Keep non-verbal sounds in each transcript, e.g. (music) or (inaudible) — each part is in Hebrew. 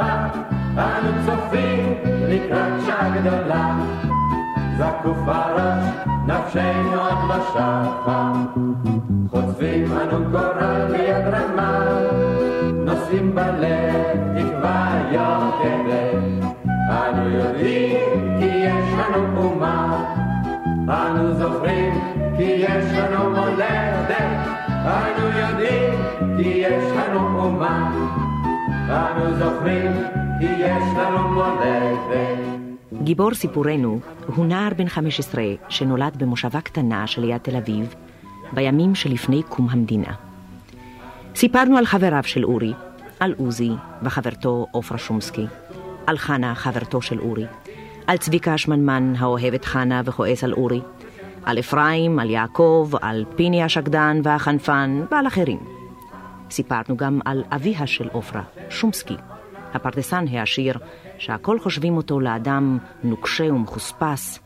שחה. אנו צופים לקראת שעה גדולה, זקוף הראש, נפשנו עוד לא שחה. חוטפים אנו גורל ביד רמה, נושאים בלב תקווה יוקדת. אנו יודעים כי יש לנו אומה, אנו זוכרים כי יש לנו מולדת. אנו יודעים כי יש לנו אומה, אנו זוכרים כי יש לנו מולדת. גיבור סיפורנו הוא נער בן 15 שנולד במושבה קטנה שליד תל אביב בימים שלפני קום המדינה. סיפרנו על חבריו של אורי, על עוזי וחברתו עופרה שומסקי, על חנה חברתו של אורי, על צביקה השמנמן האוהב את חנה וכועס על אורי, על אפרים, על יעקב, על פיני השקדן והחנפן ועל אחרים. סיפרנו גם על אביה של עופרה, שומסקי, הפרדסן העשיר, שהכל חושבים אותו לאדם נוקשה ומחוספס.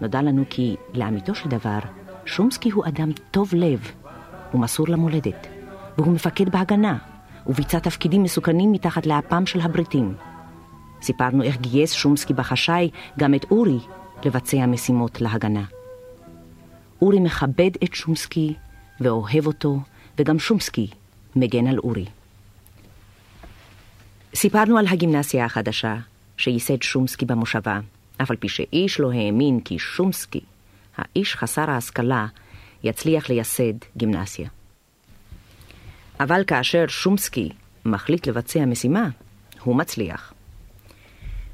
נודע לנו כי, לאמיתו של דבר, שומסקי הוא אדם טוב לב ומסור למולדת, והוא מפקד בהגנה, וביצע תפקידים מסוכנים מתחת לאפם של הבריטים. סיפרנו איך גייס שומסקי בחשאי גם את אורי לבצע משימות להגנה. אורי מכבד את שומסקי ואוהב אותו, וגם שומסקי מגן על אורי. סיפרנו על הגימנסיה החדשה שייסד שומסקי במושבה, אף על פי שאיש לא האמין כי שומסקי, האיש חסר ההשכלה, יצליח לייסד גימנסיה. אבל כאשר שומסקי מחליט לבצע משימה, הוא מצליח.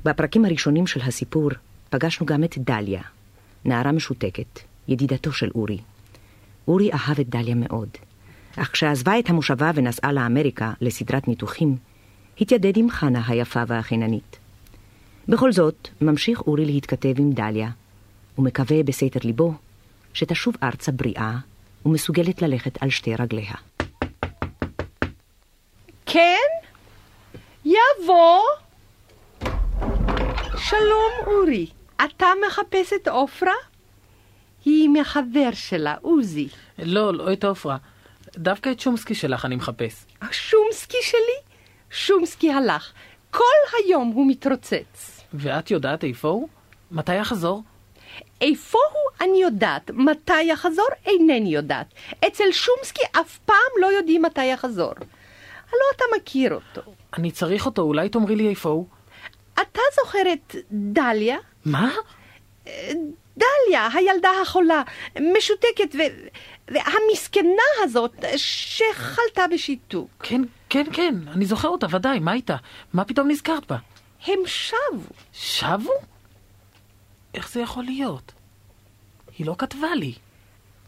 בפרקים הראשונים של הסיפור פגשנו גם את דליה, נערה משותקת, ידידתו של אורי. אורי אהב את דליה מאוד, אך כשעזבה את המושבה ונסעה לאמריקה לסדרת ניתוחים, התיידד עם חנה היפה והחיננית. בכל זאת, ממשיך אורי להתכתב עם דליה, ומקווה בסתר ליבו שתשוב ארצה בריאה ומסוגלת ללכת על שתי רגליה. כן? יבוא. שלום, אורי. אתה מחפש את עופרה? היא מחבר שלה, עוזי. לא, לא את עופרה. דווקא את שומסקי שלך אני מחפש. שומסקי שלי? שומסקי הלך. כל היום הוא מתרוצץ. ואת יודעת איפה הוא? מתי יחזור? איפה הוא אני יודעת, מתי יחזור אינני יודעת. אצל שומסקי אף פעם לא יודעים מתי יחזור. הלא אתה מכיר אותו. אני צריך אותו, אולי תאמרי לי איפה הוא? אתה זוכר את דליה? מה? דליה, הילדה החולה, משותקת ו... והמסכנה הזאת שחלתה בשיתוק. כן, כן, כן, אני זוכר אותה, ודאי, מה איתה? מה פתאום נזכרת בה? הם שבו. שבו? איך זה יכול להיות? היא לא כתבה לי.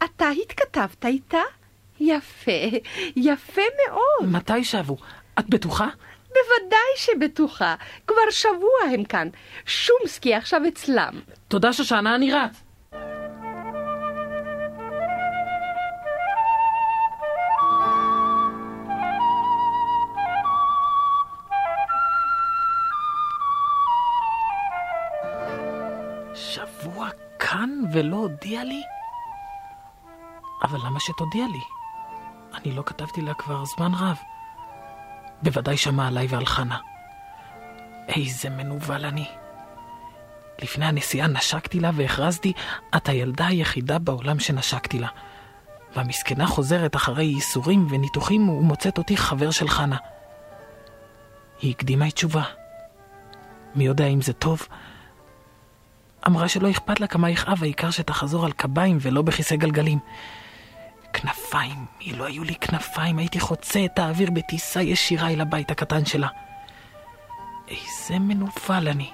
אתה התכתבת איתה? יפה, יפה מאוד. מתי שבו? את בטוחה? בוודאי שבטוחה. כבר שבוע הם כאן. שומסקי עכשיו אצלם. תודה שושנה, אני רץ. שבוע כאן ולא הודיע לי? אבל למה שתודיע לי? אני לא כתבתי לה כבר זמן רב. בוודאי שמע עליי ועל חנה. איזה מנוול אני. לפני הנסיעה נשקתי לה והכרזתי, את הילדה היחידה בעולם שנשקתי לה. והמסכנה חוזרת אחרי ייסורים וניתוחים ומוצאת אותי חבר של חנה. היא הקדימה את תשובה. מי יודע אם זה טוב? אמרה שלא אכפת לה כמה יכאב, העיקר שתחזור על קביים ולא בכיסא גלגלים. כנפיים, אילו היו לי כנפיים, הייתי חוצה את האוויר בטיסה ישירה אל הבית הקטן שלה. איזה מנוול אני.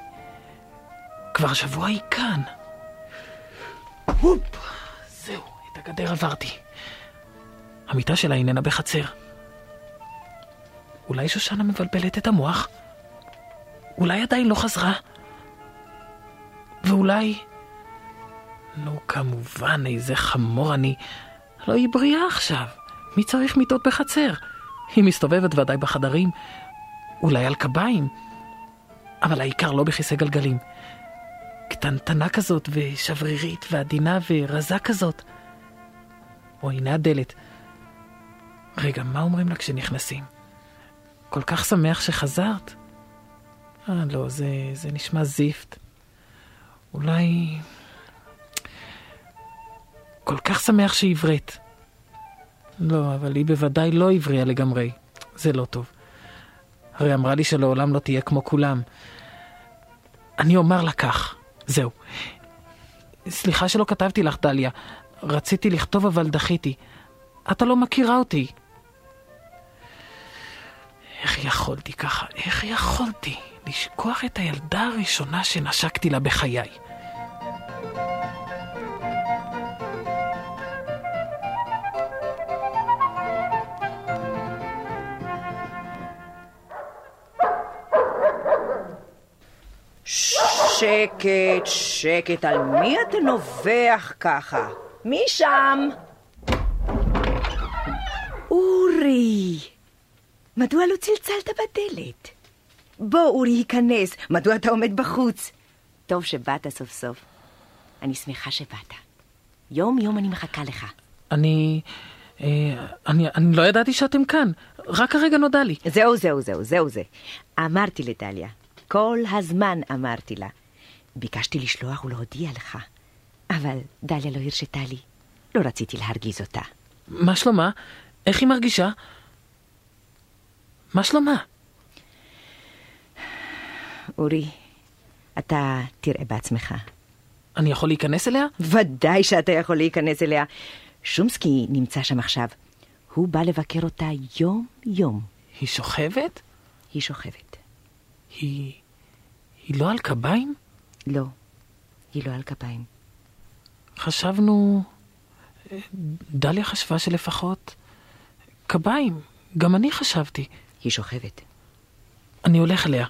כבר שבוע היא כאן. הופ, זהו, את הגדר עברתי. המיטה שלה איננה בחצר. אולי שושנה מבלבלת את המוח? אולי עדיין לא חזרה? ואולי... נו, כמובן, איזה חמור אני. לא היא בריאה עכשיו. מי צריך מיטות בחצר? היא מסתובבת ודאי בחדרים, אולי על קביים. אבל העיקר לא בכיסא גלגלים. קטנטנה כזאת, ושברירית, ועדינה, ורזה כזאת. או, הנה הדלת. רגע, מה אומרים לה כשנכנסים? כל כך שמח שחזרת? אה, לא, זה, זה נשמע זיפט. אולי... כל כך שמח שעברית. לא, אבל היא בוודאי לא הבריאה לגמרי. זה לא טוב. הרי אמרה לי שלעולם לא תהיה כמו כולם. אני אומר לה כך, זהו. סליחה שלא כתבתי לך, דליה. רציתי לכתוב אבל דחיתי. אתה לא מכירה אותי. איך יכולתי ככה? איך יכולתי לשכוח את הילדה הראשונה שנשקתי לה בחיי? שקט, שקט, על מי אתה נובח ככה? מי שם? אורי, מדוע לא צלצלת בדלת? בוא, אורי, היכנס. מדוע אתה עומד בחוץ? טוב שבאת סוף סוף. אני שמחה שבאת. יום-יום אני מחכה לך. אני... אה, אני, אני לא ידעתי שאתם כאן. רק הרגע נודע לי. זהו, זהו, זהו, זהו זה. אמרתי לדליה. כל הזמן אמרתי לה. ביקשתי לשלוח ולהודיע לך. אבל דליה לא הרשתה לי. לא רציתי להרגיז אותה. מה שלומה? איך היא מרגישה? מה שלומה? אורי, אתה תראה בעצמך. אני יכול להיכנס אליה? ודאי שאתה יכול להיכנס אליה. שומסקי נמצא שם עכשיו. הוא בא לבקר אותה יום-יום. היא שוכבת? היא שוכבת. היא... היא לא על קביים? לא, היא לא על כפיים. חשבנו... דליה חשבה שלפחות... קביים. גם אני חשבתי. היא שוכבת. אני הולך אליה.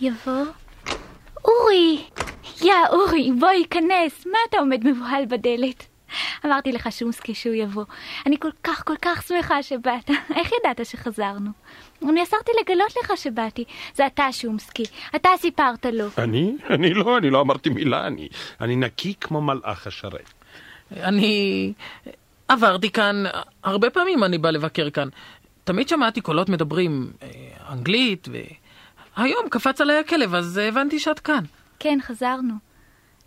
יבוא? אורי! יא, אורי, בוא, ייכנס. מה אתה עומד מבוהל בדלת? אמרתי לך שומסקי שהוא יבוא. אני כל כך כל כך שמחה שבאת. (laughs) איך ידעת שחזרנו? אני אסרתי לגלות לך שבאתי. זה אתה, שומסקי. אתה סיפרת לו. אני? אני לא, אני לא אמרתי מילה, אני, אני נקי כמו מלאך השרת. אני עברתי כאן, הרבה פעמים אני בא לבקר כאן. תמיד שמעתי קולות מדברים אה, אנגלית, והיום קפץ עליי הכלב, אז הבנתי שאת כאן. כן, חזרנו.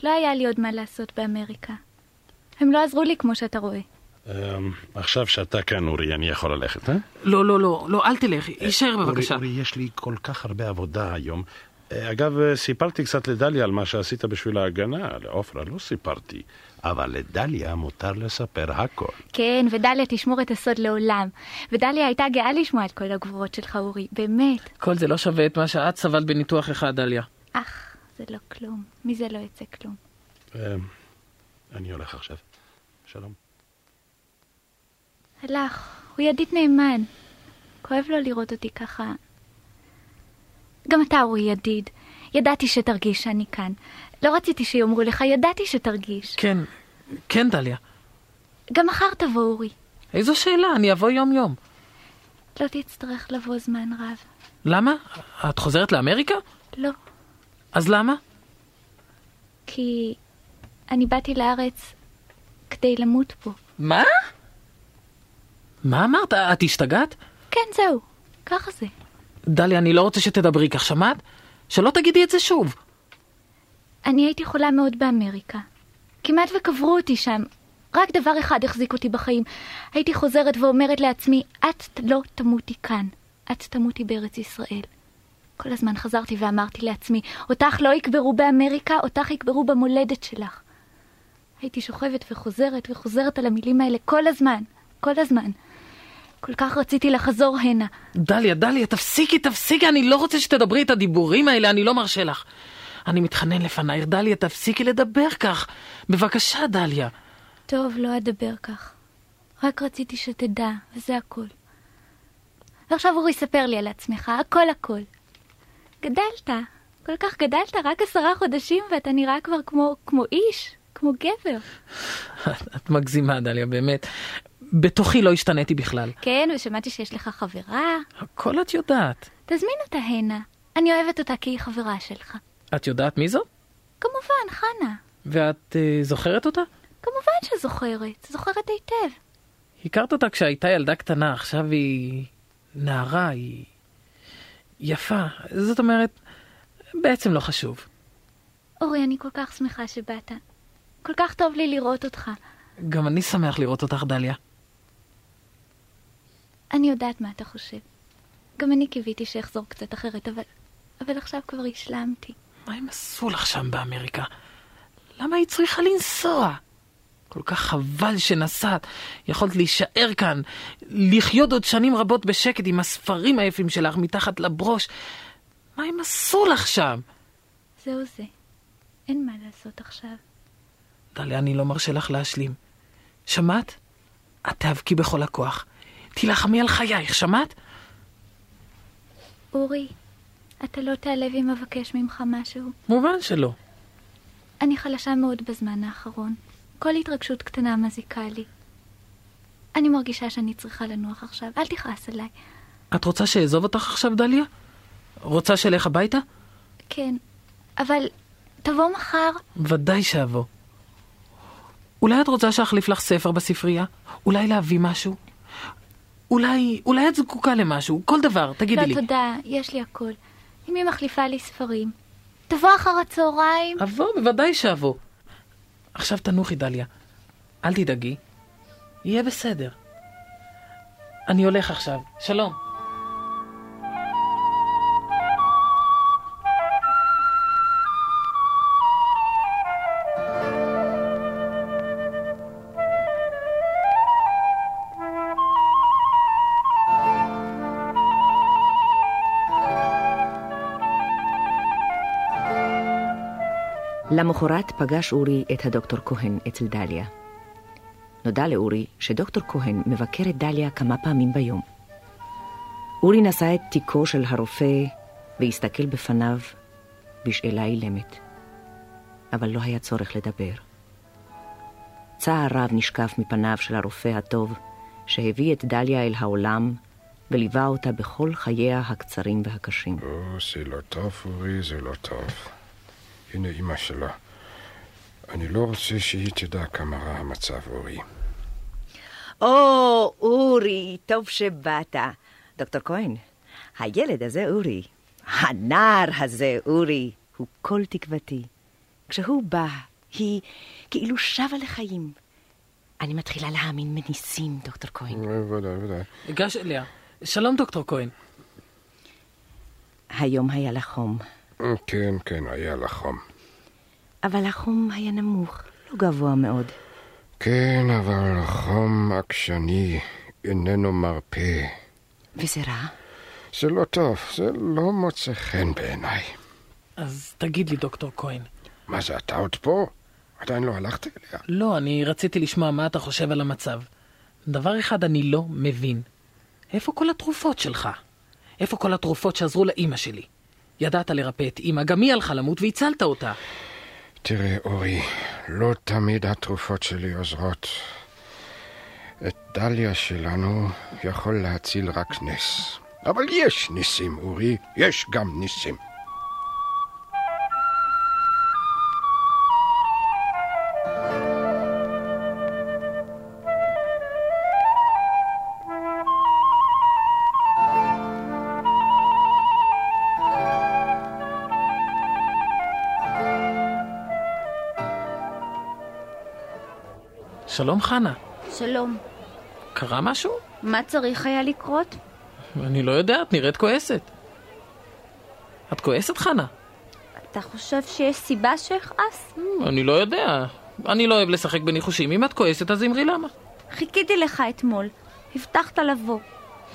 לא היה לי עוד מה לעשות באמריקה. הם לא עזרו לי כמו שאתה רואה. אמ, עכשיו שאתה כאן, אורי, אני יכול ללכת, אה? לא, לא, לא, לא, אל תלך, יישאר אורי, בבקשה. אורי, יש לי כל כך הרבה עבודה היום. אה, אגב, אה, סיפרתי קצת לדליה על מה שעשית בשביל ההגנה, לעופרה לא סיפרתי. אבל לדליה מותר לספר הכל. כן, ודליה תשמור את הסוד לעולם. ודליה הייתה גאה לשמוע את כל הגבורות שלך, אורי. באמת. כל זה לא שווה את מה שאת סבלת בניתוח אחד, דליה. אך, זה לא כלום. מזה לא יצא כלום. אני הולך עכשיו. שלום. הלך, הוא ידיד נאמן. כואב לו לראות אותי ככה. גם אתה, אורי, ידיד. ידעתי שתרגיש שאני כאן. לא רציתי שיאמרו לך, ידעתי שתרגיש. כן, כן, דליה. גם מחר תבוא, אורי. איזו שאלה, אני אבוא יום-יום. לא תצטרך לבוא זמן רב. למה? את חוזרת לאמריקה? לא, אז למה? כי אני באתי לארץ כדי למות פה. מה? מה אמרת? את השתגעת? כן, זהו, ככה זה. דליה, אני לא רוצה שתדברי כך, שמעת? שלא תגידי את זה שוב. אני הייתי חולה מאוד באמריקה. כמעט וקברו אותי שם. רק דבר אחד החזיק אותי בחיים. הייתי חוזרת ואומרת לעצמי, את לא תמותי כאן, את תמותי בארץ ישראל. כל הזמן חזרתי ואמרתי לעצמי, אותך לא יקברו באמריקה, אותך יקברו במולדת שלך. הייתי שוכבת וחוזרת וחוזרת על המילים האלה כל הזמן, כל הזמן. כל כך רציתי לחזור הנה. דליה, דליה, תפסיקי, תפסיקי, אני לא רוצה שתדברי את הדיבורים האלה, אני לא מרשה לך. אני מתחנן לפנייך, דליה, תפסיקי לדבר כך. בבקשה, דליה. טוב, לא אדבר כך. רק רציתי שתדע, וזה הכל. ועכשיו אורי, ספר לי על עצמך, הכל הכל. גדלת, כל כך גדלת, רק עשרה חודשים ואתה נראה כבר כמו, כמו איש, כמו גבר. את, מגזימה, דליה, באמת. בתוכי לא השתניתי בכלל. כן, ושמעתי שיש לך חברה. הכל את יודעת. תזמין אותה הנה. אני אוהבת אותה כי היא חברה שלך. את יודעת מי זו? כמובן, חנה. ואת uh, זוכרת אותה? כמובן שזוכרת, זוכרת היטב. הכרת אותה כשהייתה ילדה קטנה, עכשיו היא נערה, היא יפה. זאת אומרת, בעצם לא חשוב. אורי, אני כל כך שמחה שבאת. כל כך טוב לי לראות אותך. גם אני שמח לראות אותך, דליה. אני יודעת מה אתה חושב. גם אני קיוויתי שאחזור קצת אחרת, אבל, אבל עכשיו כבר השלמתי. מה הם עשו לך שם באמריקה? למה היא צריכה לנסוע? כל כך חבל שנסעת. יכולת להישאר כאן, לחיות עוד שנים רבות בשקט עם הספרים היפים שלך מתחת לברוש. מה הם עשו לך שם? זהו זה. אין מה לעשות עכשיו. דליה, אני לא מרשה לך להשלים. שמעת? את תיאבקי בכל הכוח. תילחמי על חייך, שמעת? אורי, אתה לא תיעלב אם אבקש ממך משהו. מובן שלא. אני חלשה מאוד בזמן האחרון. כל התרגשות קטנה מזיקה לי. אני מרגישה שאני צריכה לנוח עכשיו, אל תכעס עליי. את רוצה שאעזוב אותך עכשיו, דליה? רוצה שאלך הביתה? כן, אבל תבוא מחר. ודאי שאבוא. אולי את רוצה שאחליף לך ספר בספרייה? אולי להביא משהו? אולי, אולי את זקוקה למשהו, כל דבר, תגידי לא, לי. לא, תודה, יש לי הכל. אם היא מחליפה לי ספרים. תבוא אחר הצהריים. אבוא, בוודאי שאבוא. עכשיו תנוחי, דליה. אל תדאגי. יהיה בסדר. אני הולך עכשיו. שלום. למחרת פגש אורי את הדוקטור כהן אצל דליה. נודע לאורי שדוקטור כהן מבקר את דליה כמה פעמים ביום. אורי נשא את תיקו של הרופא והסתכל בפניו בשאלה אילמת. אבל לא היה צורך לדבר. צער רב נשקף מפניו של הרופא הטוב, שהביא את דליה אל העולם וליווה אותה בכל חייה הקצרים והקשים. או, זה לא טוב, אורי, זה לא טוב. הנה אמא שלה. אני לא רוצה שהיא תדע כמה רע המצב, אורי. או, אורי, טוב שבאת. דוקטור כהן, הילד הזה, אורי, הנער הזה, אורי, הוא כל תקוותי. כשהוא בא, היא כאילו שבה לחיים. אני מתחילה להאמין בניסים, דוקטור כהן. ודאי, ודאי. אגש אליה. שלום, דוקטור כהן. היום היה לה חום, כן, כן, היה לה חום. אבל החום היה נמוך, לא גבוה מאוד. כן, אבל החום עקשני איננו מרפה. וזה רע? זה לא טוב, זה לא מוצא חן בעיניי. אז תגיד לי, דוקטור כהן. מה זה, אתה עוד פה? עדיין לא הלכת אליה? לא, אני רציתי לשמוע מה אתה חושב על המצב. דבר אחד אני לא מבין. איפה כל התרופות שלך? איפה כל התרופות שעזרו לאימא שלי? ידעת לרפא את אימא, גם היא הלכה למות והצלת אותה. תראה, אורי, לא תמיד התרופות שלי עוזרות. את דליה שלנו יכול להציל רק נס. אבל יש ניסים, אורי, יש גם ניסים. שלום, חנה. שלום. קרה משהו? מה צריך היה לקרות? אני לא יודע, את נראית כועסת. את כועסת, חנה? אתה חושב שיש סיבה שאכעס? אני לא יודע. אני לא אוהב לשחק בניחושים. אם את כועסת, אז אמרי למה. חיכיתי לך אתמול. הבטחת לבוא.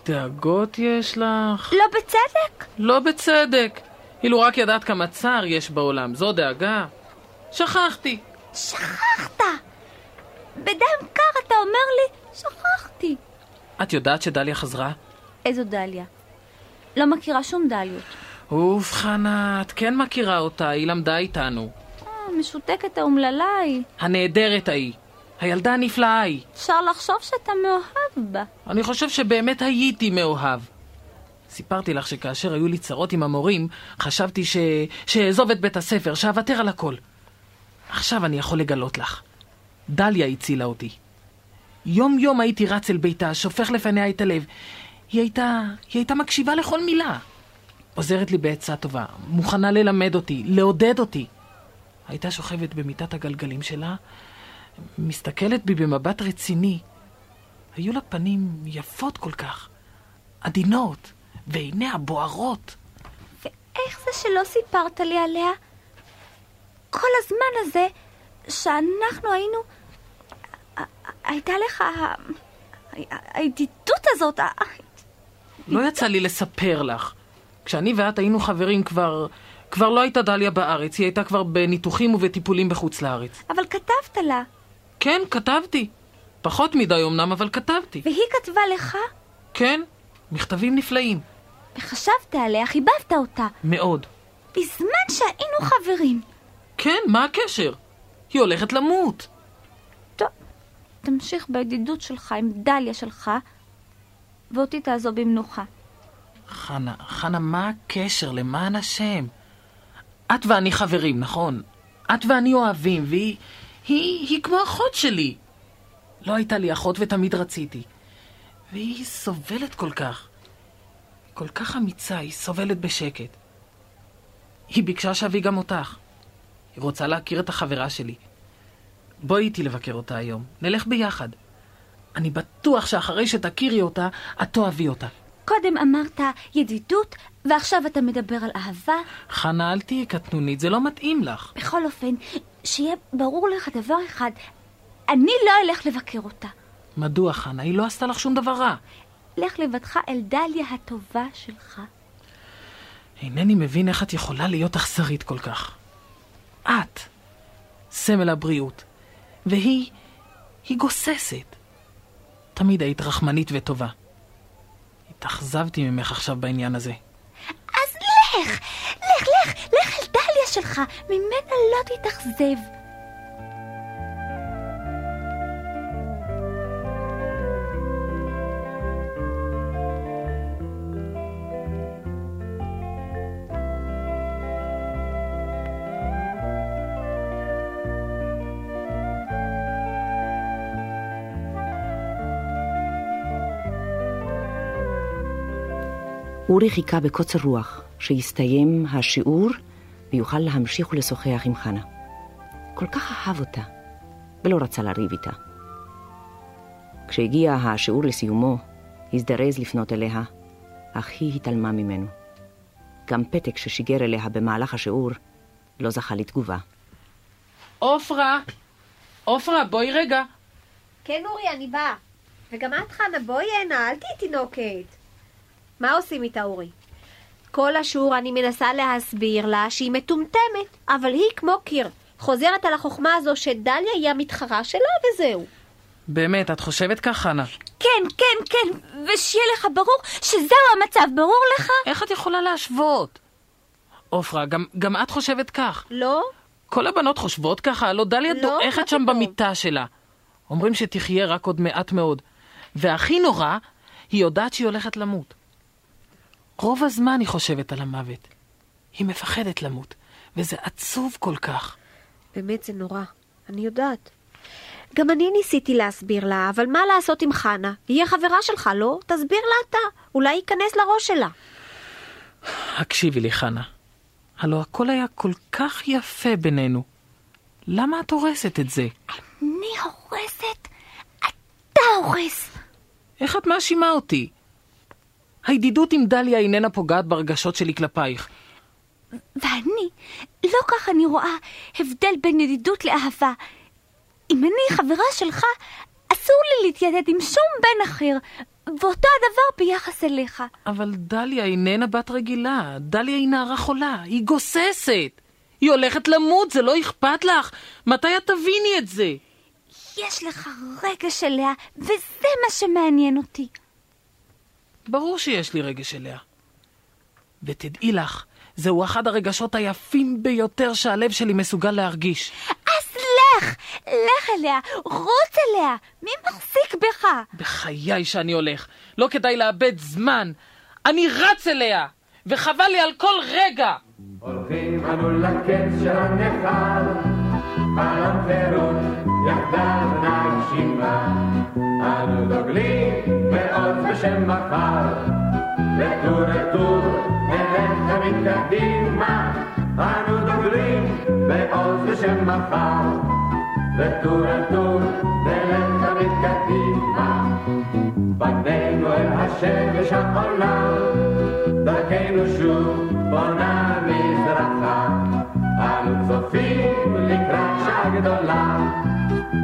דאגות יש לך? לא בצדק? לא בצדק. אילו רק ידעת כמה צער יש בעולם, זו דאגה. שכחתי. שכחת! בדם קר אתה אומר לי שכחתי. את יודעת שדליה חזרה? איזו דליה? לא מכירה שום דליות. אוף, חנה, את כן מכירה אותה, היא למדה איתנו. אה, משותקת האומללה היא. הנהדרת ההיא. הילדה הנפלאה היא. אפשר לחשוב שאתה מאוהב בה. אני חושב שבאמת הייתי מאוהב. סיפרתי לך שכאשר היו לי צרות עם המורים, חשבתי ש... שאעזוב את בית הספר, שאוותר על הכל. עכשיו אני יכול לגלות לך. דליה הצילה אותי. יום יום הייתי רץ אל ביתה, שופך לפניה את הלב. היא הייתה... היא הייתה מקשיבה לכל מילה. עוזרת לי בעצה טובה, מוכנה ללמד אותי, לעודד אותי. הייתה שוכבת במיטת הגלגלים שלה, מסתכלת בי במבט רציני. היו לה פנים יפות כל כך, עדינות, ועיניה בוערות. ואיך זה שלא סיפרת לי עליה? כל הזמן הזה שאנחנו היינו... הייתה לך הידידות הזאת. לא יצא לי לספר לך. כשאני ואת היינו חברים כבר... כבר לא הייתה דליה בארץ, היא הייתה כבר בניתוחים ובטיפולים בחוץ לארץ. אבל כתבת לה, כן, כתבתי. פחות מדי אמנם, אבל כתבתי. והיא כתבה לך, כן, מכתבים נפלאים. וחשבת עליה, חיבבת אותה, מאוד. בזמן שהיינו חברים. כן, מה הקשר? היא הולכת למות. תמשיך בידידות שלך עם דליה שלך, ואותי תעזוב במנוחה. חנה, חנה, מה הקשר? למען השם? את ואני חברים, נכון? את ואני אוהבים, והיא... היא, היא כמו אחות שלי. לא הייתה לי אחות ותמיד רציתי. והיא סובלת כל כך. כל כך אמיצה, היא סובלת בשקט. היא ביקשה שאביא גם אותך. היא רוצה להכיר את החברה שלי. בואי איתי לבקר אותה היום, נלך ביחד. אני בטוח שאחרי שתכירי אותה, את תאהבי אותה. קודם אמרת ידידות, ועכשיו אתה מדבר על אהבה. חנה, אל תהיי קטנונית, זה לא מתאים לך. בכל אופן, שיהיה ברור לך דבר אחד, אני לא אלך לבקר אותה. מדוע, חנה? היא לא עשתה לך שום דבר רע. לך לבדך אל דליה הטובה שלך. אינני מבין איך את יכולה להיות אכזרית כל כך. את, סמל הבריאות, והיא, היא גוססת. תמיד היית רחמנית וטובה. התאכזבתי ממך עכשיו בעניין הזה. אז לך, לך, לך, לך אל דליה שלך, ממנה לא תתאכזב. אורי חיכה בקוצר רוח שיסתיים השיעור ויוכל להמשיך ולשוחח עם חנה. כל כך אהב אותה, ולא רצה לריב איתה. כשהגיע השיעור לסיומו, הזדרז לפנות אליה, אך היא התעלמה ממנו. גם פתק ששיגר אליה במהלך השיעור לא זכה לתגובה. עופרה! עופרה, בואי רגע. כן, אורי, אני באה. וגם את, חנה, בואי הנה, אל תהיי תינוקת. מה עושים איתה, אורי? כל השיעור אני מנסה להסביר לה שהיא מטומטמת, אבל היא כמו קיר. חוזרת על החוכמה הזו שדליה היא המתחרה שלה, וזהו. באמת, את חושבת כך, חנה? כן, כן, כן, ושיהיה לך ברור שזהו המצב, ברור לך? איך את יכולה להשוות? עופרה, גם, גם את חושבת כך. לא? כל הבנות חושבות ככה, הלוא דליה לא, דועכת שם פתאום? במיטה שלה. אומרים שתחיה רק עוד מעט מאוד. והכי נורא, היא יודעת שהיא הולכת למות. רוב הזמן היא חושבת על המוות. היא מפחדת למות, וזה עצוב כל כך. באמת זה נורא, אני יודעת. גם אני ניסיתי להסביר לה, אבל מה לעשות עם חנה? היא החברה שלך, לא? תסביר לה אתה, אולי ייכנס לראש שלה. הקשיבי לי, חנה. הלוא הכל היה כל כך יפה בינינו. למה את הורסת את זה? אני הורסת? אתה הורס. איך את מאשימה אותי? הידידות עם דליה איננה פוגעת ברגשות שלי כלפייך. ואני, לא כך אני רואה הבדל בין ידידות לאהבה. אם אני חברה שלך, אסור לי להתיידד עם שום בן אחר, ואותו הדבר ביחס אליך. אבל דליה איננה בת רגילה. דליה היא נערה חולה. היא גוססת. היא הולכת למות, זה לא אכפת לך. מתי את תביני את זה? יש לך רגש אליה, וזה מה שמעניין אותי. ברור שיש לי רגש אליה. ותדעי לך, זהו אחד הרגשות היפים ביותר שהלב שלי מסוגל להרגיש. אז לך, לך אליה, רוץ אליה, מי מחזיק בך? בחיי שאני הולך, לא כדאי לאבד זמן. אני רץ אליה, וחבל לי על כל רגע. הולכים אנו לקץ של הנכר, חלום חירות, יחדיו נגשימה. אנו דוגלים בעוז בשם מחר, לטור לטור, נלך תמיד קדימה. אנו דוגלים בעוז בשם מחר, לטור לטור, נלך תמיד קדימה. פנינו אל השמש העולה, דרכנו שוב בונה מזרחה. אנו צופים לקראת שעה גדולה,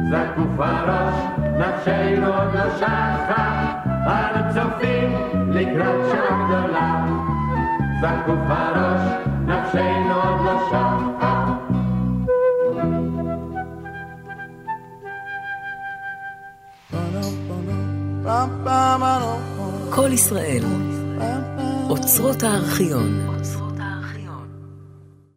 זקוף הראש, נפשנו עוד לא שחה. אנו צופים לקראת שעה גדולה, זקוף הראש, נפשנו עוד לא שחה. כל ישראל, אוצרות הארכיון.